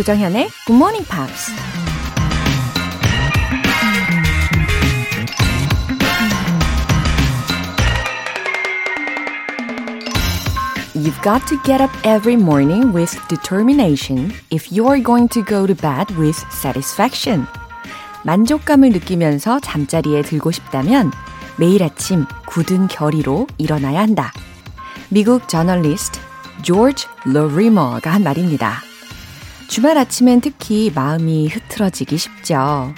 조정현의 Good Morning Pops. You've got to get up every morning with determination if you are going to go to bed with satisfaction. 만족감을 느끼면서 잠자리에 들고 싶다면 매일 아침 굳은 결의로 일어나야 한다. 미국 저널리스트 조지 로리머가 한 말입니다. 주말 아침엔 특히 마음이 흐트러지기 쉽죠.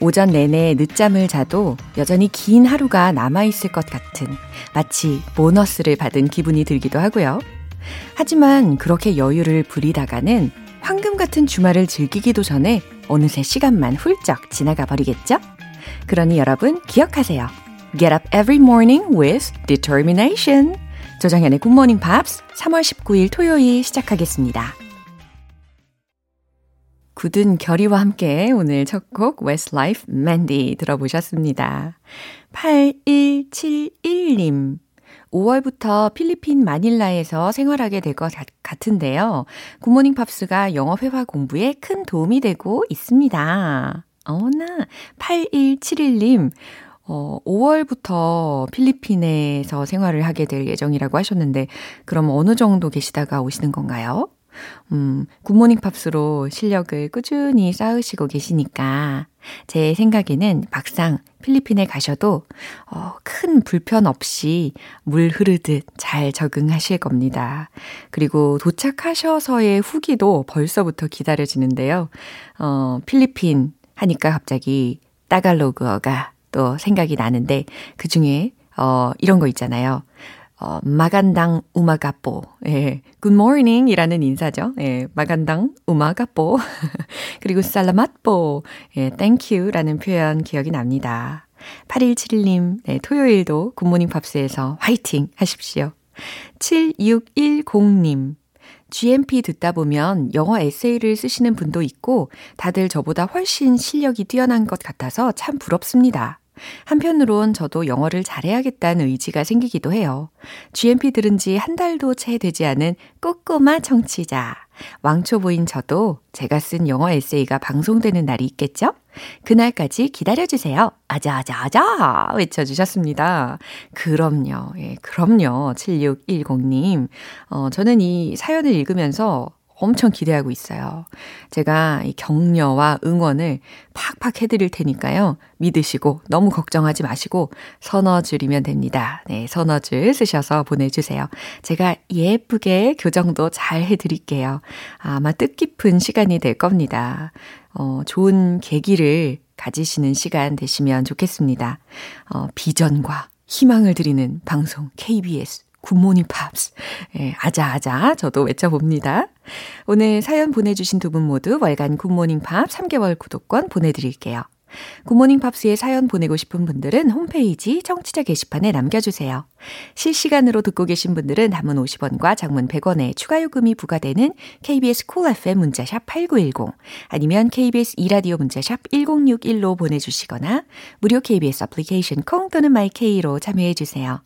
오전 내내 늦잠을 자도 여전히 긴 하루가 남아있을 것 같은 마치 보너스를 받은 기분이 들기도 하고요. 하지만 그렇게 여유를 부리다가는 황금 같은 주말을 즐기기도 전에 어느새 시간만 훌쩍 지나가 버리겠죠? 그러니 여러분 기억하세요. Get up every morning with determination. 조정현의 Good Morning Pops 3월 19일 토요일 시작하겠습니다. 굳은 결의와 함께 오늘 첫 곡 Westlife Mandy 들어보셨습니다. 8171님 5월부터 필리핀 마닐라에서 생활하게 될 것 같은데요. 굿모닝 팝스가 영어 회화 공부에 큰 도움이 되고 있습니다. 어나 8171님 어, 5월부터 필리핀에서 생활을 하게 될 예정이라고 하셨는데, 그럼 어느 정도 계시다가 오시는 건가요? 음, 굿모닝 팝스로 실력을 꾸준히 쌓으시고 계시니까 제 생각에는 막상 필리핀에 가셔도 어, 큰 불편 없이 물 흐르듯 잘 적응하실 겁니다. 그리고 도착하셔서의 후기도 벌써부터 기다려지는데요. 어, 필리핀 하니까 갑자기 따갈로그어가 또 생각이 나는데 그 중에 어, 이런 거 있잖아요. 어, 마간당 우마가뽀. 예. good morning 이라는 인사죠. 예. 마간당 우마가뽀. 그리고 살라맛뽀. 예. thank you 라는 표현 기억이 납니다. 8171님, 네, 토요일도 굿모닝 팝스에서 화이팅 하십시오. 7610님, GMP 듣다 보면 영어 에세이를 쓰시는 분도 있고 다들 저보다 훨씬 실력이 뛰어난 것 같아서 참 부럽습니다. 한편으론 저도 영어를 잘해야겠다는 의지가 생기기도 해요. GMP 들은 지 한 달도 채 되지 않은 꼬꼬마 청취자. 왕초보인 저도 제가 쓴 영어 에세이가 방송되는 날이 있겠죠? 그날까지 기다려주세요. 아자아자아자! 외쳐주셨습니다. 그럼요. 예, 그럼요. 7610님. 어, 저는 이 사연을 읽으면서 엄청 기대하고 있어요. 제가 이 격려와 응원을 팍팍 해드릴 테니까요. 믿으시고 너무 걱정하지 마시고 서너 줄이면 됩니다. 네, 서너 줄 쓰셔서 보내주세요. 제가 예쁘게 교정도 잘 해드릴게요. 아마 뜻깊은 시간이 될 겁니다. 어, 좋은 계기를 가지시는 시간 되시면 좋겠습니다. 어, 비전과 희망을 드리는 방송 KBS 굿모닝 팝스. 예, 아자아자 저도 외쳐봅니다. 오늘 사연 보내주신 두 분 모두 월간 굿모닝 팝 3개월 구독권 보내드릴게요. 굿모닝 팝스에 사연 보내고 싶은 분들은 홈페이지 청취자 게시판에 남겨주세요. 실시간으로 듣고 계신 분들은 단문 50원과 장문 100원의 추가 요금이 부과되는 KBS 콜 cool FM 문자샵 8910 아니면 KBS 이라디오 문자샵 1061로 보내주시거나 무료 KBS 애플리케이션 콩 또는 마이케이로 참여해주세요.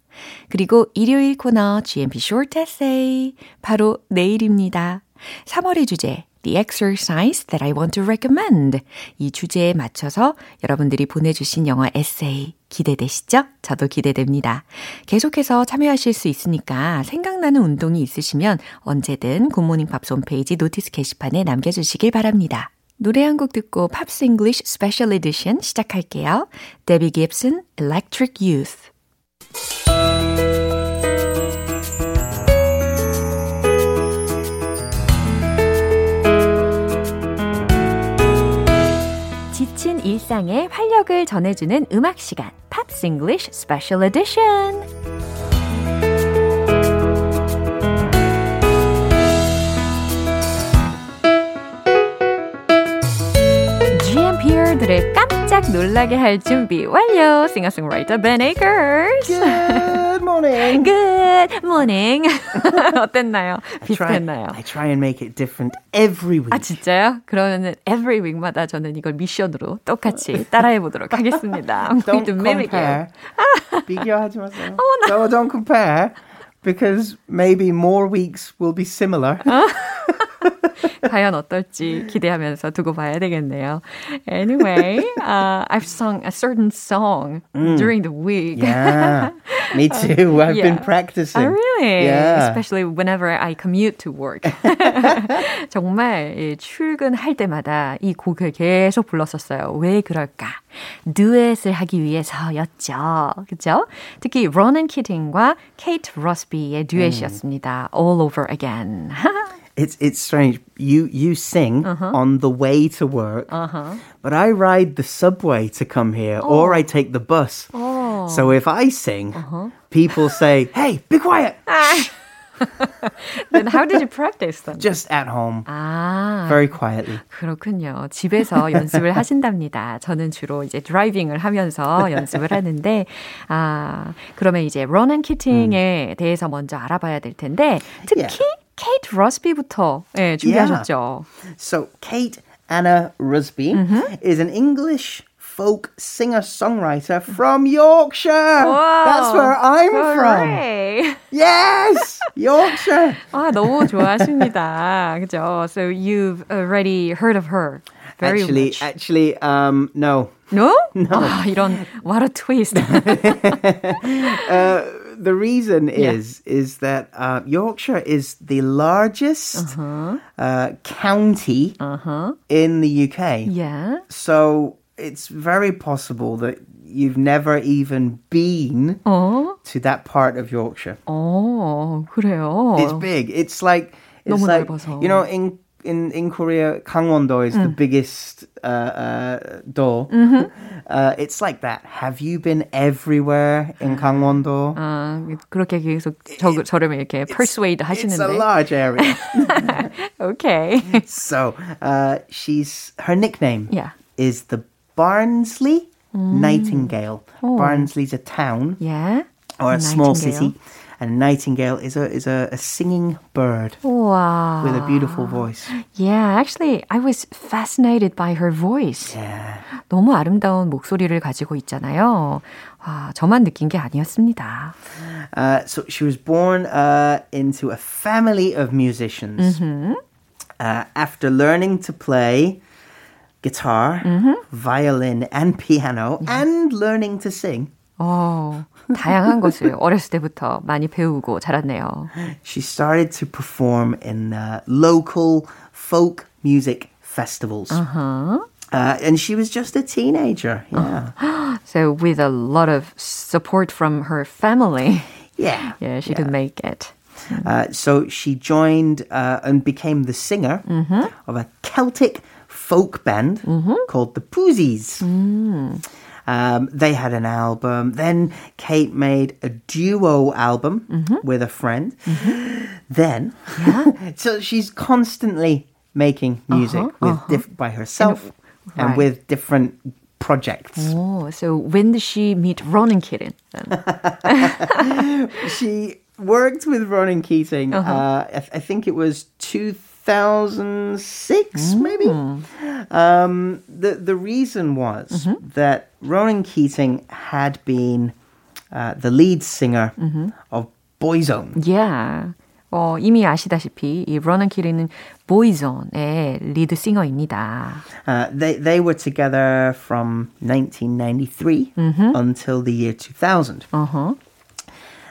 그리고 일요일 코너 GMP Short Essay 바로 내일입니다. 3월의 주제 The exercise that I want to recommend. 이 주제에 맞춰서 여러분들이 보내주신 영어 에세이 기대되시죠? 저도 기대됩니다. 계속해서 참여하실 수 있으니까 생각나는 운동이 있으시면 언제든 굿모닝 팝스 홈페이지 Notice 게시판에 남겨주시길 바랍니다. 노래 한 곡 듣고 Pops English Special Edition 시작할게요. 데비 깁슨 Electric Youth 일상에 활력을 전해주는 음악 시간, Pops English Special Edition. GMPR들을 깜짝 놀라게 할 준비 완료. 싱어송라이터 Ben Akers. Good morning. Good morning. 어땠나요? 비슷했나요? I try and make it different every week. 아 진짜요? 그러면은 every week마다 저는 이걸 미션으로 똑같이 따라해 보도록 하겠습니다. I'm going don't to mimic compare. it. 비교하지 마세요. No, don't compare. Because maybe more weeks will be similar. 과연 어떨지 기대하면서 두고 봐야 되겠네요. Anyway, uh, I've sung a certain song during the week. Yeah, me too. I've been Yeah. practicing. Oh, really? Yeah. Especially whenever I commute to work. 정말 이 출근할 때마다 이 곡을 계속 불렀었어요. 왜 그럴까? 듀엣을 하기 위해서였죠. 그죠? 특히 로넌 키팅과 케이트 로스비의 듀엣이었습니다. All over again. It's it's strange. You you sing on the way to work, but I ride the subway to come here, or I take the bus. So if I sing, people say, "Hey, be quiet!" Then how did you practice them? Just at home, 아, very quietly. 그렇군요. 집에서 연습을 하신답니다. 저는 주로 이제 드라이빙을 하면서 연습을 하는데, 아, 그러면 이제 로넌 키팅에 대해서 먼저 알아봐야 될 텐데, 특히 Yeah. 케이트 러스비부터 예, 준비하셨죠. So Kate Anna Rusby is an English folk singer-songwriter from Yorkshire. That's where I'm from. Hooray. Yes, Yorkshire. 아, 너무 좋아하십니다. 그죠? So you've already heard of her. Very actually, much. actually, um, no. No? 아, 이런, what a twist. The reason is is that uh, Yorkshire is the largest uh county in the UK. yeah. So it's very possible that you've never even been 어? to that part of Yorkshire. 어, 그래요. It's big. It's like it's 너무 like 넓어서. you know in in in Korea, Gangwon-do is the biggest uh, uh, do. Uh, it's like that. Have you been everywhere in Gangwon-do? 아, 그렇게 계속 저, 저를 이렇게 persuade It's a 하시는데. large area. Okay. so uh, she's her nickname Yeah. is the Barnsley Nightingale. Barnsley's a town Yeah. or a small Nightingale. city, and nightingale is a is a, a singing bird Wow. with a beautiful voice. Yeah, actually, I was fascinated by her voice. Yeah. 너무 아름다운 목소리를 가지고 있잖아요. 아, 저만 느낀 게 아니었습니다. Uh, so she was born uh, into a family of musicians. Uh, after learning to play guitar, violin, and piano, and learning to sing, 어, 다양한 것을 어렸을 때부터 많이 배우고 자랐네요. she started to perform in uh, local folk music festivals. Uh, and she was just a teenager. Yeah. So with a lot of support from her family, Yeah. yeah, she could make it. Uh, so she joined uh, and became the singer of a Celtic folk band called the Poozies. Um, they had an album. Then Kate made a duo album with a friend. Then, so she's constantly making music with diff- by herself and, right. with different projects. Oh, so when did she meet Ronan Keating? Then? she worked with Ronan Keating. Uh-huh. Uh, I, th- I think it was 2006, Mm. maybe. Um, the the reason was Mm-hmm. that Ronan Keating had been uh, the lead singer Mm-hmm. of Boyzone. Yeah. 어, 이미 아시다시피 이 로난 키링은 보이존의 리드 싱어입니다. Uh, they they were together from 1993 Mm-hmm. until the year 2000. 어허.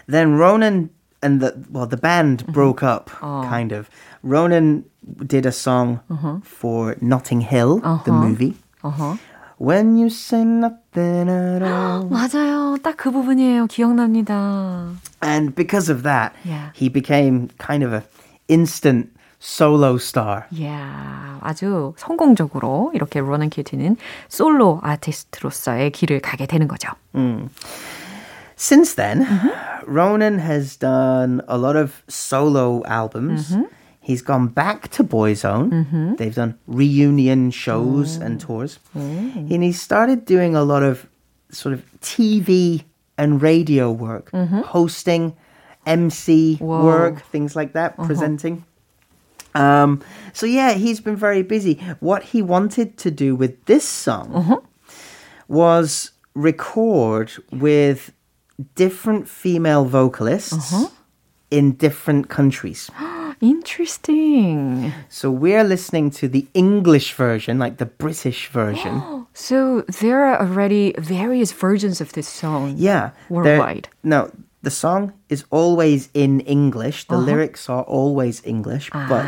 Then Ronan and the well the band Mm-hmm. broke up Oh. kind of. Ronan did a song Uh-huh. for Notting Hill the movie. 어허. When you say nothing at all. 맞아요. 딱 그 부분이에요. 기억납니다. and because of that, Yeah. he became kind of a instant solo star. Yeah, 아주 성공적으로 이렇게 로난 키팅은 솔로 아티스트로서의 길을 가게 되는 거죠. Since then, Mm-hmm. Ronan has done a lot of solo albums. Mm-hmm. He's gone back to Boyzone. They've done reunion shows Oh. and tours. And he started doing a lot of sort of TV and radio work, hosting, MC Mm-hmm. Whoa. Uh-huh. work, things like that, presenting. Um, so yeah, he's been very busy. What he wanted to do with this song Uh-huh. was record with different female vocalists Uh-huh. in different countries. Interesting. So we're listening to the English version, like the British version. So there are already various versions of this song. yeah. Worldwide. No, the song is always in English. The uh-huh. lyrics are always English, ah. but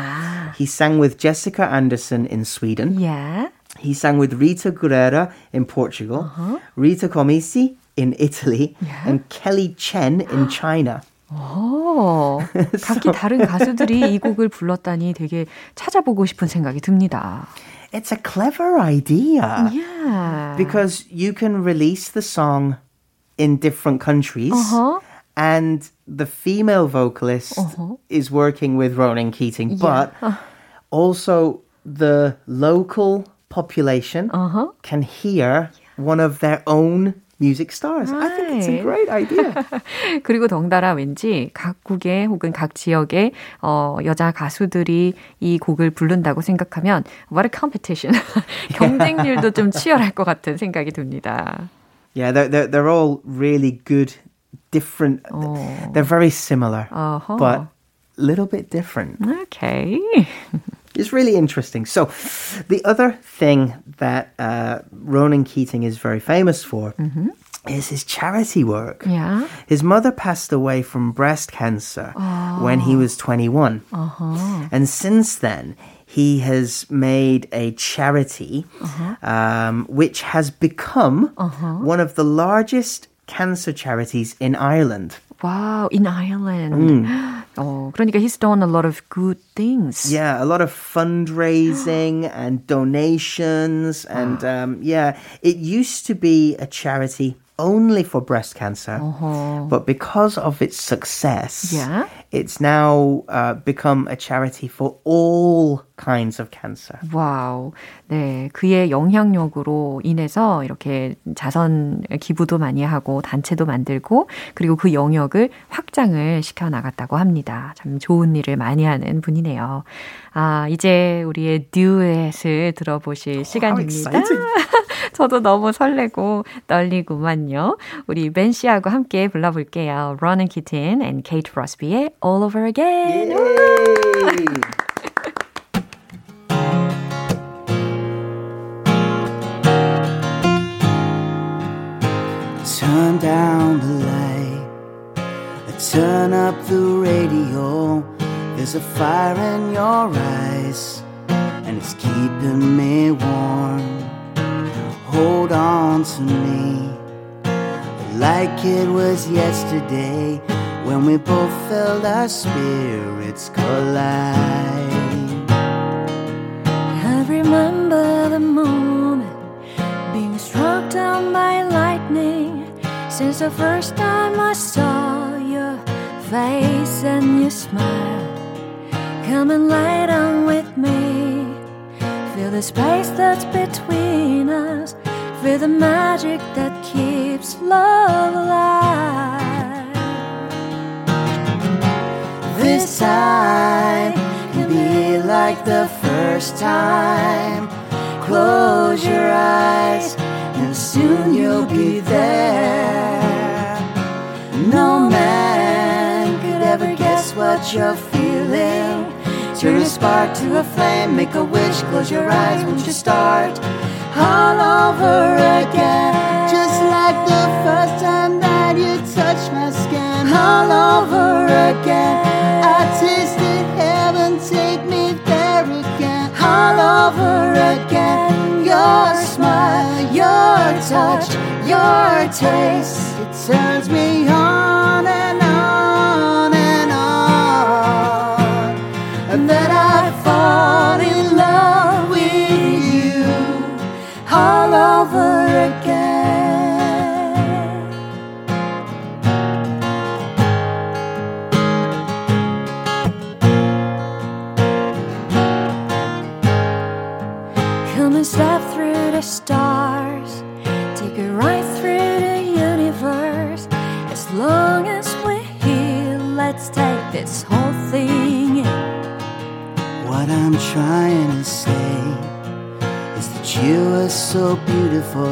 he sang with Jessica Anderson in Sweden. Yeah. He sang with Rita Guerrera in Portugal, uh-huh. Rita Comisi in Italy, and Kelly Chen in China. 오, 각기 다른 가수들이 이 곡을 불렀다니 되게 찾아보고 싶은 생각이 듭니다. It's a clever idea Yeah. because you can release the song in different countries. Uh-huh. And the female vocalist is working with Ronan Keating, but also the local population Uh-huh. can hear one of their own music stars. I think it's a great idea. 그리고 덩달아 왠지 각국의 혹은 각 지역의 어, 여자 가수들이 이 곡을 부른다고 생각하면 what a competition. 경쟁률도 좀 치열할 것 같은 생각이 듭니다. yeah, they're, they're, they're all really good, different. They're very similar, 어허. but a little bit different. Okay. It's really interesting. So, the other thing that uh, Ronan Keating is very famous for is his charity work. Yeah. His mother passed away from breast cancer when he was 21. And since then, he has made a charity um, which has become one of the largest cancer charities in Ireland. Wow, in Ireland. 어, 그러니까 he's done a lot of good things. Yeah, a lot of fundraising and donations. And um, yeah, it used to be a charity only for breast cancer. But because of its success, Yeah. it's now uh, become a charity for all kinds of cancer. 와우. 네. 그의 영향력으로 인해서 이렇게 자선 기부도 많이 하고 단체도 만들고 그리고 그 영역을 확장을 시켜 나갔다고 합니다. 참 좋은 일을 많이 하는 분이네요. 아, 이제 우리의 듀엣을 들어보실 시간입니다. 저도 너무 설레고 떨리구만요. 우리 벤 씨하고 함께 불러볼게요. Ronan Keating and Kate Crosby의 All Over Again. Turn down the light, turn up the radio. There's a fire in your eyes, and it's keeping me warm. On to me like it was yesterday when we both felt our spirits collide. I remember the moment being struck down by lightning. Since the first time I saw your face and your smile, come and lay down with me. Feel the space that's between us. Feel the magic that keeps love alive. This time can be like the first time. Close your eyes, and soon you'll be there. No man could ever guess what you're feeling. Turn a spark to a flame, make a wish, close your eyes, won't you start all over again? Just like the first time that you touched my skin, all over again. I tasted heaven, take me there again, all over again. Your smile, your touch, your taste, it turns me on this whole thing. What I'm trying to say is that you are so beautiful.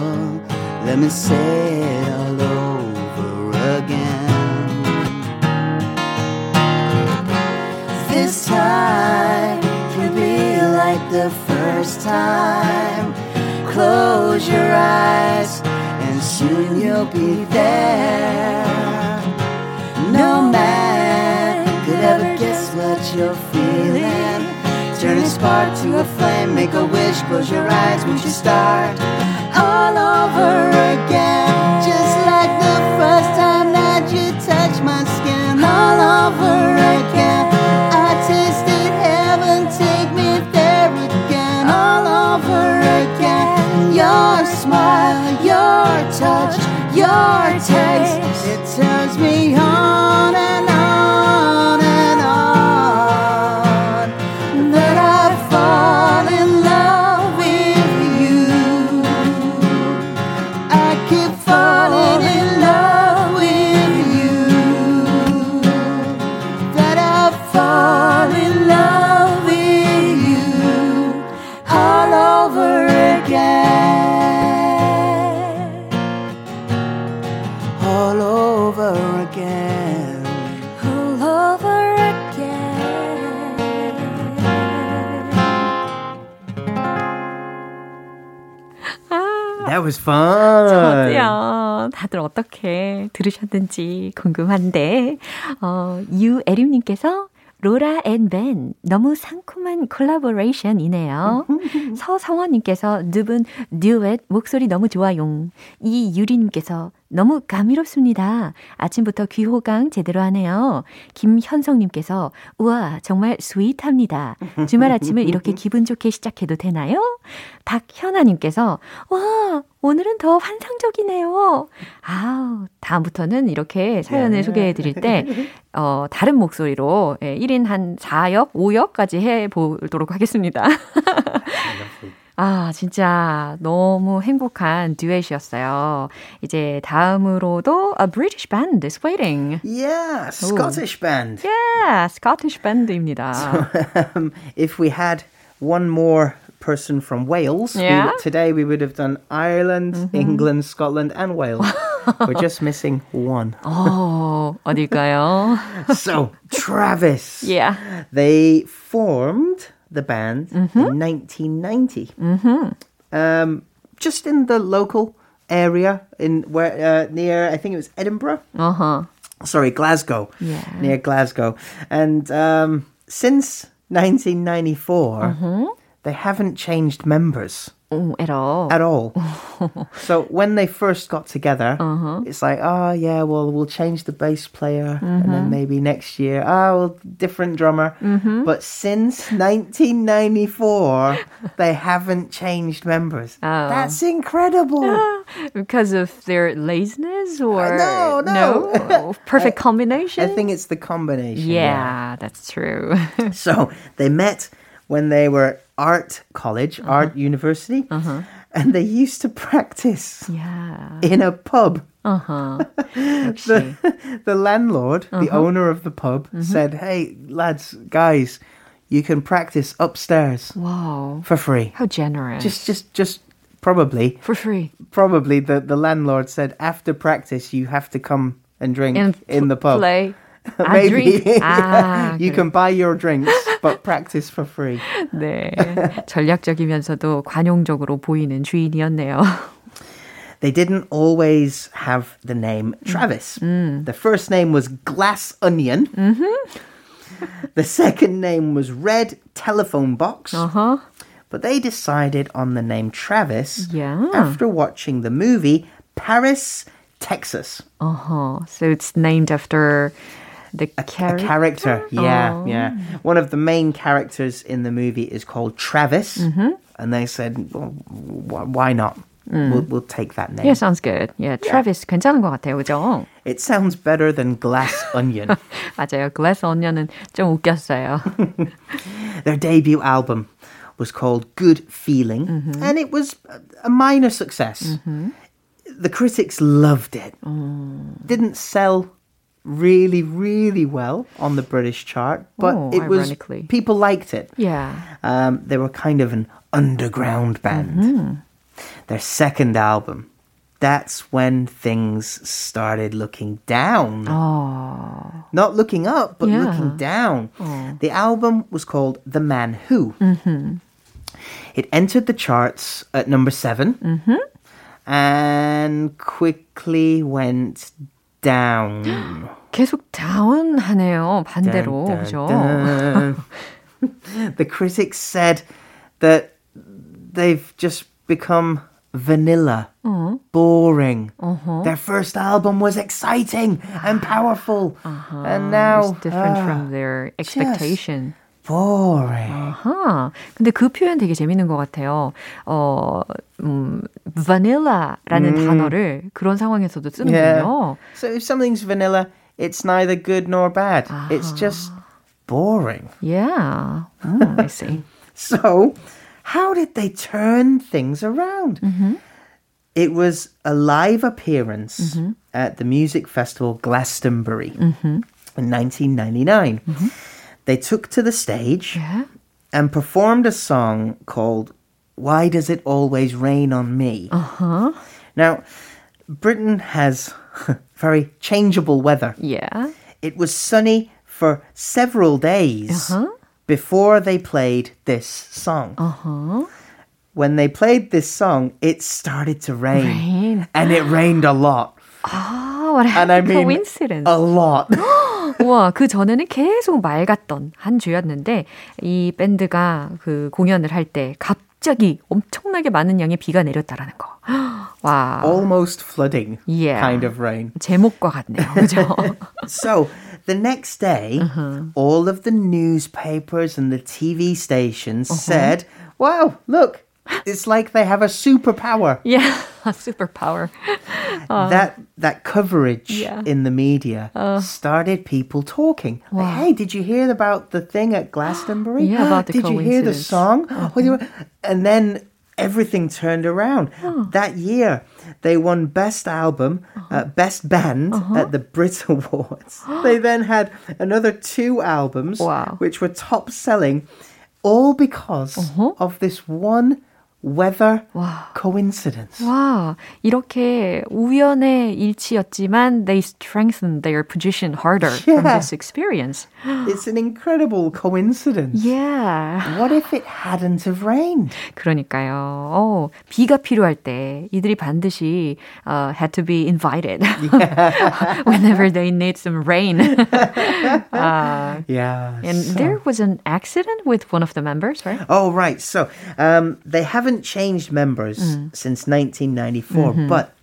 Let me say it all over again. This time. Can be like the first time. Close your eyes and soon you'll be there. No guess what you're feeling. Turn a spark to a flame, make a wish, close your eyes, once you start all over again. Just like the first time that you touched my skin, all over again. I tasted heaven, take me there again, all over again. Your smile, your touch, your taste, it turns me on was fun. 저도요. 다들 어떻게 들으셨는지 궁금한데, 어, 유에림님께서 로라 and 벤, 너무 상큼한 콜라보레이션이네요. 서성원님께서 두 분 듀엣 목소리 너무 좋아요. 이유리님께서 너무 감미롭습니다. 아침부터 귀호강 제대로 하네요. 김현성님께서 우와 정말 sweet합니다. 주말 아침을 이렇게 기분 좋게 시작해도 되나요? 박현아님께서 와 오늘은 더 환상적이네요. 아우 다음부터는 이렇게 사연을 네. 소개해 드릴 때 어, 다른 목소리로 예, 1인 한 4역, 5역까지 해 보도록 하겠습니다. 아, 진짜 너무 행복한 듀엣이었어요. 이제 다음으로도 A British Band is waiting. Yeah, Scottish band. Yeah, Scottish Band입니다. um, if we had one more person from Wales, we Yeah? would- today we would have done Ireland, England, Scotland, and Wales. We're just missing one. 어, 어딜까요? So, Travis. Yeah. They formed the band in 1990. Um, just in the local area in where uh, near I think it was Edinburgh. 어허. Sorry, Glasgow. Yeah. Near Glasgow. And um, since 1994, they haven't changed members 오, at all. at all. so when they first got together, uh-huh. it's like, oh yeah, well we'll change the bass player, and then mm-hmm. maybe next year, oh well, different drummer. Mm-hmm. But since 1994, they haven't changed members. Oh. That's incredible. Ah, because of their laziness uh, or no, no. perfect combination? I think it's the combination. yeah, that's true. So they met when they were art college, uh-huh. art university, uh-huh. and they used to practice yeah. in a pub. Uh-huh. the, the landlord, uh-huh. the owner of the pub, mm-hmm. said, Hey, lads, guys, you can practice upstairs. Wow. For free. How generous. Just just just probably for free. Probably the, the landlord said after practice you have to come and drink and in the pub. Play. Maybe ah, you can buy your drinks but practice for free. 네. 전략적이면서도 관용적으로 보이는 주인이었네요. They didn't always have the name Travis. The first name was Glass Onion. the second name was Red Telephone Box. Uh-huh. But they decided on the name Travis Yeah. after watching the movie Paris, Texas. Uh-huh. So it's named after the A character. character. Yeah, Oh. yeah. One of the main characters in the movie is called Travis. And they said, well, wh- why not? We'll, we'll take that name. Yeah, sounds good. Yeah, Travis 괜찮은 것 같아요, 그죠? It sounds better than Glass Onion. 맞아요. 글래스 언니는 좀 웃겼어요. Their debut album was called Good Feeling, and it was a- a minor success. The critics loved it. Didn't sell really, really well on the British chart, but Oh, it was ironically. people liked it. Yeah. Um, they were kind of an underground band. Mm-hmm. Their second album, that's when things started looking down. Oh. Not looking up, but Yeah. looking down. The album was called The Man Who. Mm-hmm. It entered the charts at number 7 mm-hmm. and quickly went down. 계속 다운하네요. 반대로. Dun, 그죠? dun, dun. the critics said that they've just become vanilla, boring. Their first album was exciting and powerful, and now It's different ah, from their expectation. boring. 아하. 근데 그 표현 되게 재밌는 것 같아요. 어, 음, vanilla라는 단어를 그런 상황에서도 쓰는군요. Yeah. So if something's vanilla, it's neither good nor bad. It's just boring. Yeah. Mm, I see. So, how did they turn things around? It was a live appearance at the music festival Glastonbury in 1999. They took to the stage Yeah. and performed a song called Why Does It Always Rain on Me? Uh-huh. Now, Britain has very changeable weather. Yeah. It was sunny for several days Uh-huh. before they played this song. Uh-huh. When they played this song, it started to rain. Rain. And it rained a lot. Oh, what And a I mean, coincidence. a lot. 와, 그 전에는 계속 맑았던 한 주였는데 이 밴드가 그 공연을 할 때 갑자기 엄청나게 많은 양의 비가 내렸다라는 거. 와. Almost flooding Yeah. kind of rain. 제목과 같네요. 그죠? So the next day, all of the newspapers and the TV stations said, wow, look, it's like they have a superpower. yeah, superpower. Uh, that that coverage Yeah. in the media uh. started people talking. Like, hey, did you hear about the thing at Glastonbury? Yeah, about the did you hear the song? Oh, do And then everything turned around. That year, they won Best Album, uh-huh. uh, Best Band uh-huh. at the Brit Awards. they then had another two albums, Wow. which were top selling, all because uh-huh. of this one weather coincidence. 와, 이렇게 우연의 일치였지만 they strengthened their position harder from Yeah. this experience. It's an incredible coincidence. Yeah. What if it hadn't have rained? 그러니까요. 어, 비가 필요할 때 이들이 반드시 uh, had to be invited whenever they need some rain. uh, Yeah. and there was an accident with one of the members, right? Oh, right. So um, they haven't changed members mm. since 1994, mm-hmm. but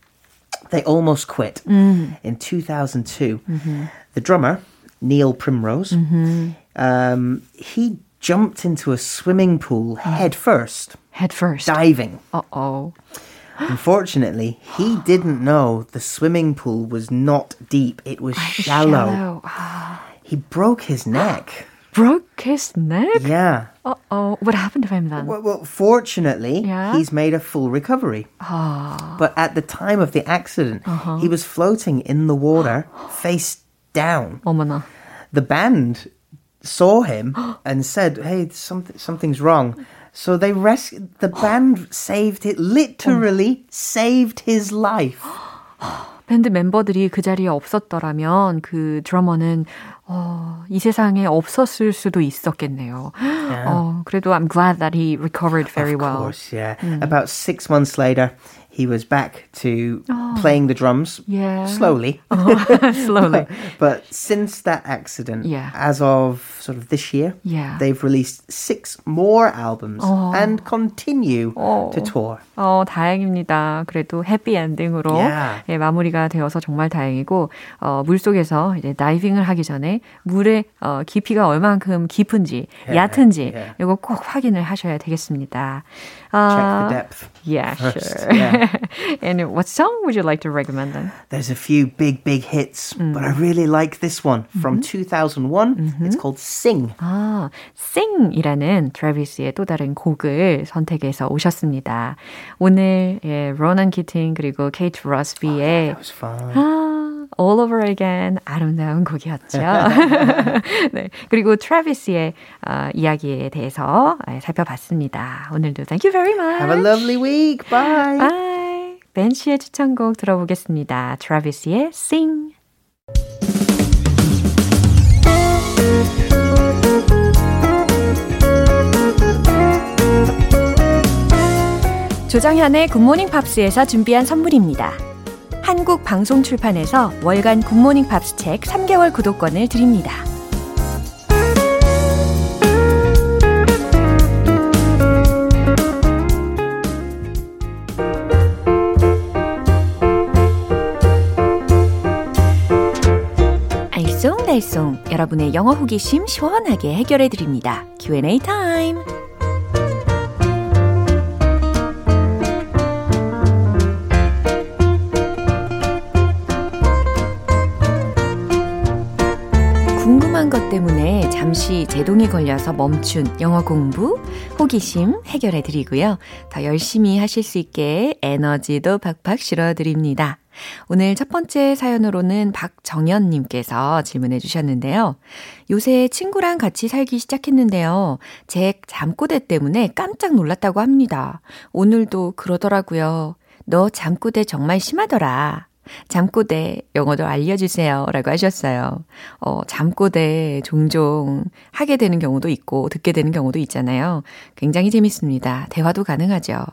they almost quit mm. in 2002. Mm-hmm. The drummer, Neil Primrose, mm-hmm. um, he jumped into a swimming pool oh. head first, Head first. diving. Uh-oh. Unfortunately, he didn't know the swimming pool was not deep, it was shallow. Shallow. Ah. He broke his neck Broke his neck? Yeah. Uh-oh. What happened to him then? Well, well fortunately, Yeah? he's made a full recovery. But at the time of the accident, he was floating in the water face down. 어머나. The band saw him and said, "Hey, something something's wrong." So they rescued the band saved it literally saved his life. 밴드 멤버들이 그 자리에 없었더라면 그 드러머는 어, 이 세상에 없었을 수도 있었겠네요. 어, 그래도 I'm glad that he recovered very of well. course, yeah. About 6 months later, he was back to playing the drums Yeah. slowly. Slowly. But since that accident, Yeah. as of sort of this year, Yeah. they've released six more albums Oh. and continue Oh. to tour. 어, 다행입니다. 그래도 해피 엔딩으로 Yeah. 예, 마무리가 되어서 정말 다행이고 어, 물속에서 이제 다이빙을 하기 전에 물의 어, 깊이가 얼만큼 깊은지 얕은지 yeah. 이거 꼭 확인을 하셔야 되겠습니다. Check the 어, depth. Yeah, first, sure. yeah. and what song would you like to recommend then? There's a few big, big hits, but I really like this one from 2001. It's called Sing. 아, Sing이라는 트래비스의 또 다른 곡을 선택해서 오셨습니다. 오늘 예, 로난 키팅 그리고 케이트 러스비의 That was fun. 아, All Over Again 아름다운 곡이었죠. 네, 그리고 트래비스의 어, 이야기에 대해서 예, 살펴봤습니다. 오늘도 thank you very much. Have a lovely week. Bye. Bye. 벤 씨의 추천곡 들어보겠습니다. 트래비스의 Sing. 조정현의 굿모닝 팝스에서 준비한 선물입니다. 한국 방송 출판에서 월간 굿모닝 팝스 책 3개월 구독권을 드립니다. 알쏭달쏭 여러분의 영어 호기심 시원하게 해결해 드립니다. Q&A 타임. 제동이 걸려서 멈춘 영어 공부, 호기심 해결해 드리고요. 더 열심히 하실 수 있게 에너지도 팍팍 실어 드립니다. 오늘 첫 번째 사연으로는 박정현님께서 질문해 주셨는데요. 요새 친구랑 같이 살기 시작했는데요. 제 잠꼬대 때문에 깜짝 놀랐다고 합니다. 오늘도 그러더라고요. 너 잠꼬대 정말 심하더라. 잠꼬대 영어도 알려주세요. 라고 하셨어요. 어, 잠꼬대 종종 하게 되는 경우도 있고, 듣게 되는 경우도 있잖아요. 굉장히 재밌습니다. 대화도 가능하죠.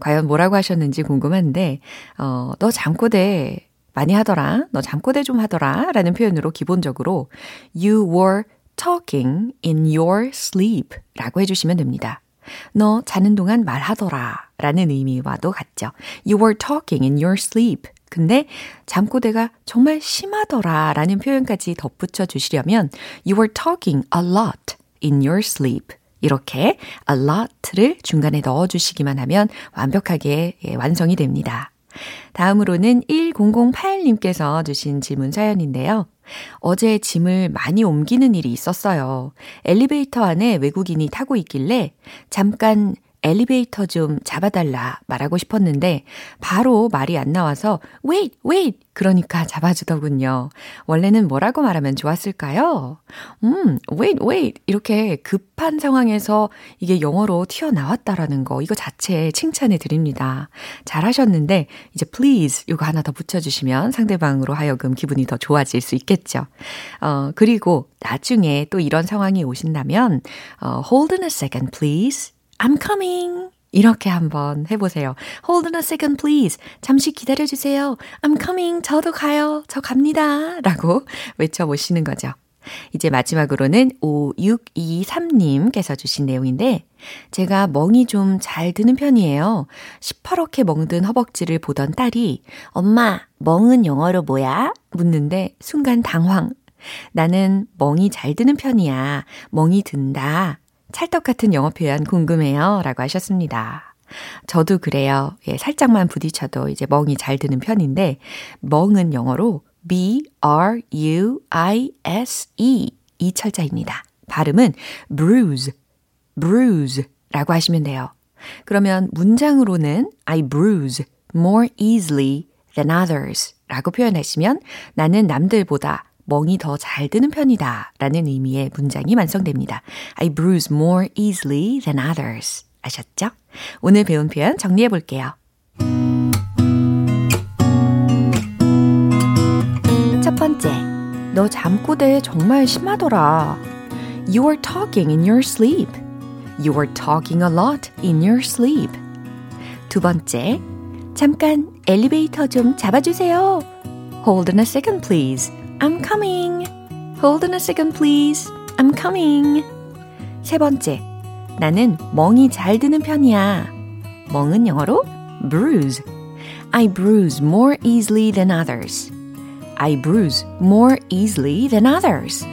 과연 뭐라고 하셨는지 궁금한데, 어, 너 잠꼬대 많이 하더라. 너 잠꼬대 좀 하더라. 라는 표현으로 기본적으로 you were talking in your sleep 라고 해주시면 됩니다. 너 자는 동안 말하더라. 라는 의미와도 같죠. You were talking in your sleep. 근데 잠꼬대가 정말 심하더라 라는 표현까지 덧붙여 주시려면 You were talking a lot in your sleep. 이렇게 a lot를 중간에 넣어 주시기만 하면 완벽하게 예, 완성이 됩니다. 다음으로는 1008님께서 주신 질문 사연인데요. 어제 짐을 많이 옮기는 일이 있었어요. 엘리베이터 안에 외국인이 타고 있길래 잠깐 엘리베이터 좀 잡아달라 말하고 싶었는데 바로 말이 안 나와서 wait, wait 그러니까 잡아주더군요. 원래는 뭐라고 말하면 좋았을까요? 음, wait, wait 이렇게 급한 상황에서 이게 영어로 튀어나왔다라는 거 이거 자체 칭찬해 드립니다. 잘하셨는데 이제 please 이거 하나 더 붙여주시면 상대방으로 하여금 기분이 더 좋아질 수 있겠죠. 어, 그리고 나중에 또 이런 상황이 오신다면 어, hold on a second please I'm coming. 이렇게 한번 해보세요. Hold on a second, please. 잠시 기다려주세요. I'm coming. 저도 가요. 저 갑니다. 라고 외쳐보시는 거죠. 이제 마지막으로는 5623님께서 주신 내용인데, 제가 멍이 좀 잘 드는 편이에요. 시퍼렇게 멍든 허벅지를 보던 딸이, 엄마, 멍은 영어로 뭐야? 묻는데, 순간 당황. 나는 멍이 잘 드는 편이야. 멍이 든다. 찰떡 같은 영어 표현 궁금해요. 라고 하셨습니다. 저도 그래요. 예, 살짝만 부딪혀도 이제 멍이 잘 드는 편인데, 멍은 영어로 B-R-U-I-S-E 이 철자입니다. 발음은 bruise, bruise 라고 하시면 돼요. 그러면 문장으로는 I bruise more easily than others 라고 표현하시면 나는 남들보다 멍이 더 잘 드는 편이다 라는 의미의 문장이 완성됩니다. I bruise more easily than others. 아셨죠? 오늘 배운 표현 정리해 볼게요. 첫 번째, 너 잠꼬대 정말 심하더라. You are talking in your sleep. You are talking a lot in your sleep. 두 번째, 잠깐 엘리베이터 좀 잡아주세요. Hold on a second, please. I'm coming. Hold on a second, please. I'm coming. 세 번째, 나는 멍이 잘 드는 편이야. 멍은 영어로 bruise. I bruise more easily than others. I bruise more easily than others.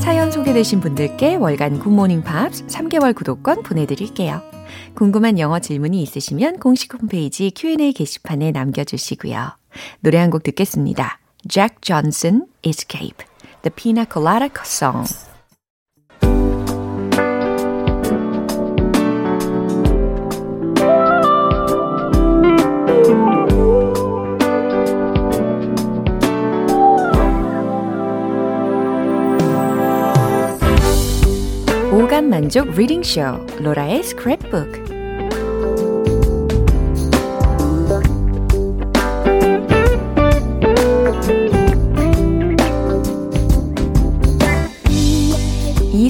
사연 소개되신 분들께 월간 굿모닝 팝스 3개월 구독권 보내드릴게요. 궁금한 영어 질문이 있으시면 공식 홈페이지 Q&A 게시판에 남겨주시고요. 노래 한 곡 듣겠습니다. Jack Johnson, Escape, The Pina Colada Song. 오감 만족 reading show 로라의 스크랩북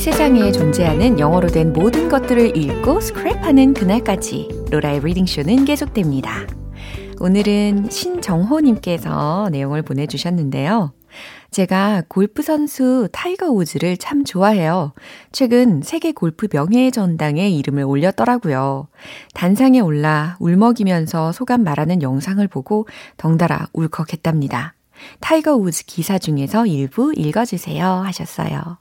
세상에 존재 존재하는 영어로 된 모든 것들을 읽고 스크랩하는 그날까지 로라의 reading show는 계속됩니다. 오늘은 신정호님께서 내용을 보내주셨는데요. 제가 골프 선수 타이거 우즈를 참 좋아해요. 최근 세계 골프 명예의 전당에 이름을 올렸더라고요. 단상에 올라 울먹이면서 소감 말하는 영상을 보고 덩달아 울컥했답니다. 타이거 우즈 기사 중에서 일부 읽어주세요 하셨어요.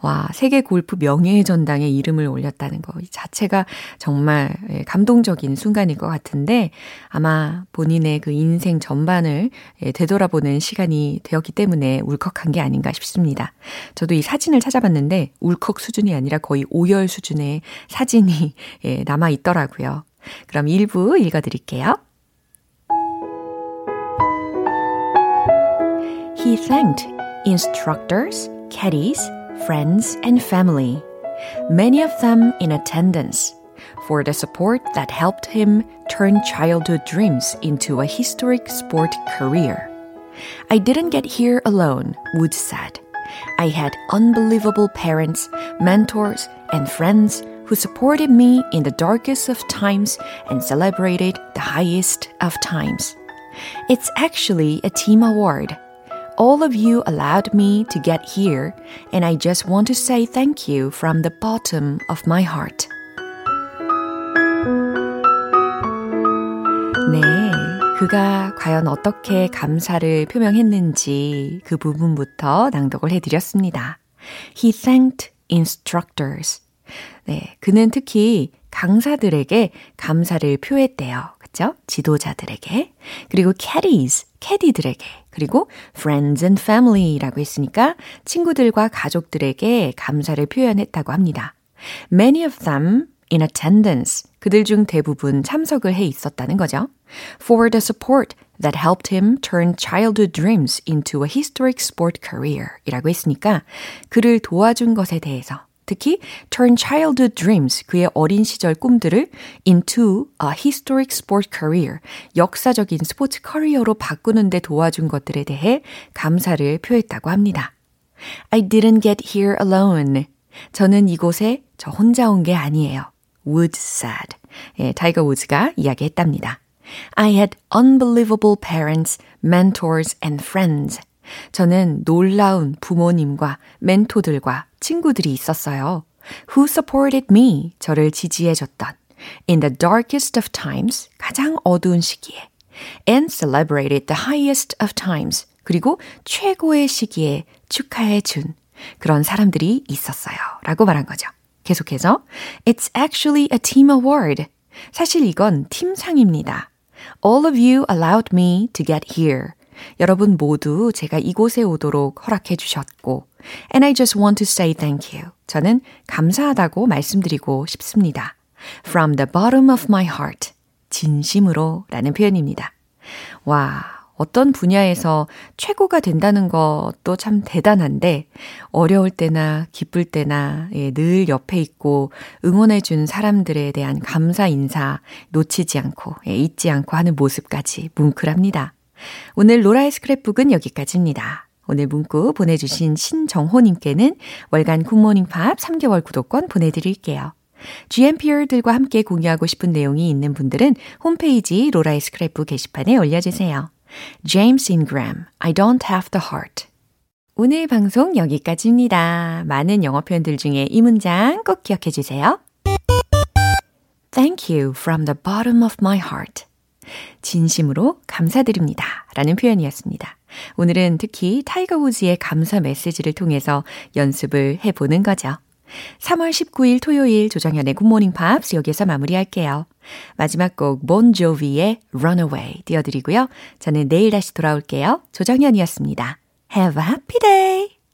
와, 세계 골프 명예의 전당에 이름을 올렸다는 거 자체가 정말 예, 감동적인 순간일 것 같은데 아마 본인의 그 인생 전반을 예, 되돌아보는 시간이 되었기 때문에 울컥한 게 아닌가 싶습니다. 저도 이 사진을 찾아봤는데 울컥 수준이 아니라 거의 오열 수준의 사진이 예, 남아 있더라고요. 그럼 일부 읽어드릴게요. He thanked instructors, caddies, friends, and family, many of them in attendance, for the support that helped him turn childhood dreams into a historic sport career. I didn't get here alone, Woods said. I had unbelievable parents, mentors, and friends who supported me in the darkest of times and celebrated the highest of times. It's actually a team award all of you allowed me to get here, and I just want to say thank you from the bottom of my heart. 네. 그가 과연 어떻게 감사를 표명했는지 그 부분부터 낭독을 해드렸습니다. He thanked instructors. 네. 그는 특히 강사들에게 감사를 표했대요. 그죠? 지도자들에게. 그리고 caddies, 캐디들에게. 그리고 friends and family라고 했으니까 친구들과 가족들에게 감사를 표현했다고 합니다. Many of them in attendance. 그들 중 대부분 참석을 해 있었다는 거죠. For the support that helped him turn childhood dreams into a historic sport career 이라고 했으니까 그를 도와준 것에 대해서 특히 turn childhood dreams, 그의 어린 시절 꿈들을 into a historic sport career, 역사적인 스포츠 커리어로 바꾸는 데 도와준 것들에 대해 감사를 표했다고 합니다. I didn't get here alone. 저는 이곳에 저 혼자 온 게 아니에요. Woods said. 예, 타이거 우즈가 이야기했답니다. I had unbelievable parents, mentors, and friends. 저는 놀라운 부모님과 멘토들과 친구들이 있었어요. Who supported me? 저를 지지해줬던. In the darkest of times, 가장 어두운 시기에. And celebrated the highest of times. 그리고 최고의 시기에 축하해준 그런 사람들이 있었어요. 라고 말한 거죠. 계속해서, It's actually a team award. 사실 이건 팀상입니다. All of you allowed me to get here. 여러분 모두 제가 이곳에 오도록 허락해 주셨고, and I just want to say thank you. 저는 감사하다고 말씀드리고 싶습니다. From the bottom of my heart. 진심으로 라는 표현입니다. 와, 어떤 분야에서 최고가 된다는 것도 참 대단한데, 어려울 때나 기쁠 때나 예, 늘 옆에 있고 응원해준 사람들에 대한 감사 인사 놓치지 않고, 예, 잊지 않고 하는 모습까지 뭉클합니다. 오늘 로라의 스크랩북은 여기까지입니다. 오늘 문구 보내주신 신정호님께는 월간 굿모닝 팝 3개월 구독권 보내드릴게요. GMPR들과 함께 공유하고 싶은 내용이 있는 분들은 홈페이지 로라의 스크랩북 게시판에 올려주세요. James Ingram, I don't have the heart. 오늘 방송 여기까지입니다. 많은 영어 표현들 중에 이 문장 꼭 기억해 주세요. Thank you from the bottom of my heart. 진심으로 감사드립니다. 라는 표현이었습니다. 오늘은 특히 타이거 우즈의 감사 메시지를 통해서 연습을 해보는 거죠. 3월 19일 토요일 조정현의 굿모닝 팝스 여기서 마무리할게요. 마지막 곡 본조비의 Runaway 띄워드리고요. 저는 내일 다시 돌아올게요. 조정현이었습니다. Have a happy day!